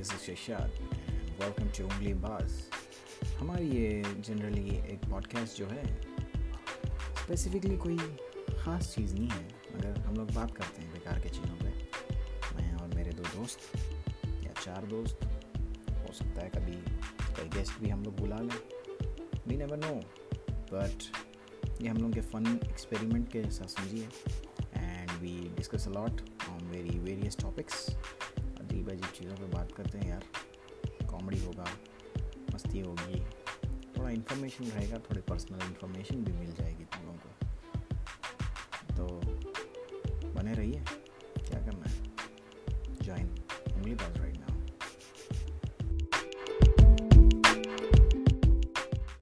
This is Shashad and welcome to Ungli Baaz हमारी ये generally एक पॉडकास्ट जो है स्पेसिफिकली कोई ख़ास चीज़ नहीं है, मगर हम लोग बात करते हैं बेकार के चीज़ों पे। मैं और मेरे दो दोस्त, या चार दोस्त, हो सकता है कभी कोई गेस्ट भी हम लोग बुला लें। वी नेवर नो बट ये हम लोग के फ़न एक्सपेरिमेंट के साथ समझिए। And we discuss a lot on very various topics पे बात करते हैं यार। कॉमेडी होगा, मस्ती होगी। थोड़ा इन्फॉर्मेशन रहेगा, थोड़ी पर्सनल इन्फॉर्मेशन भी मिल जाएगी तुम लोगों को। तो बने रहिए। क्या करना है? ज्वाइन ओनली बस राइट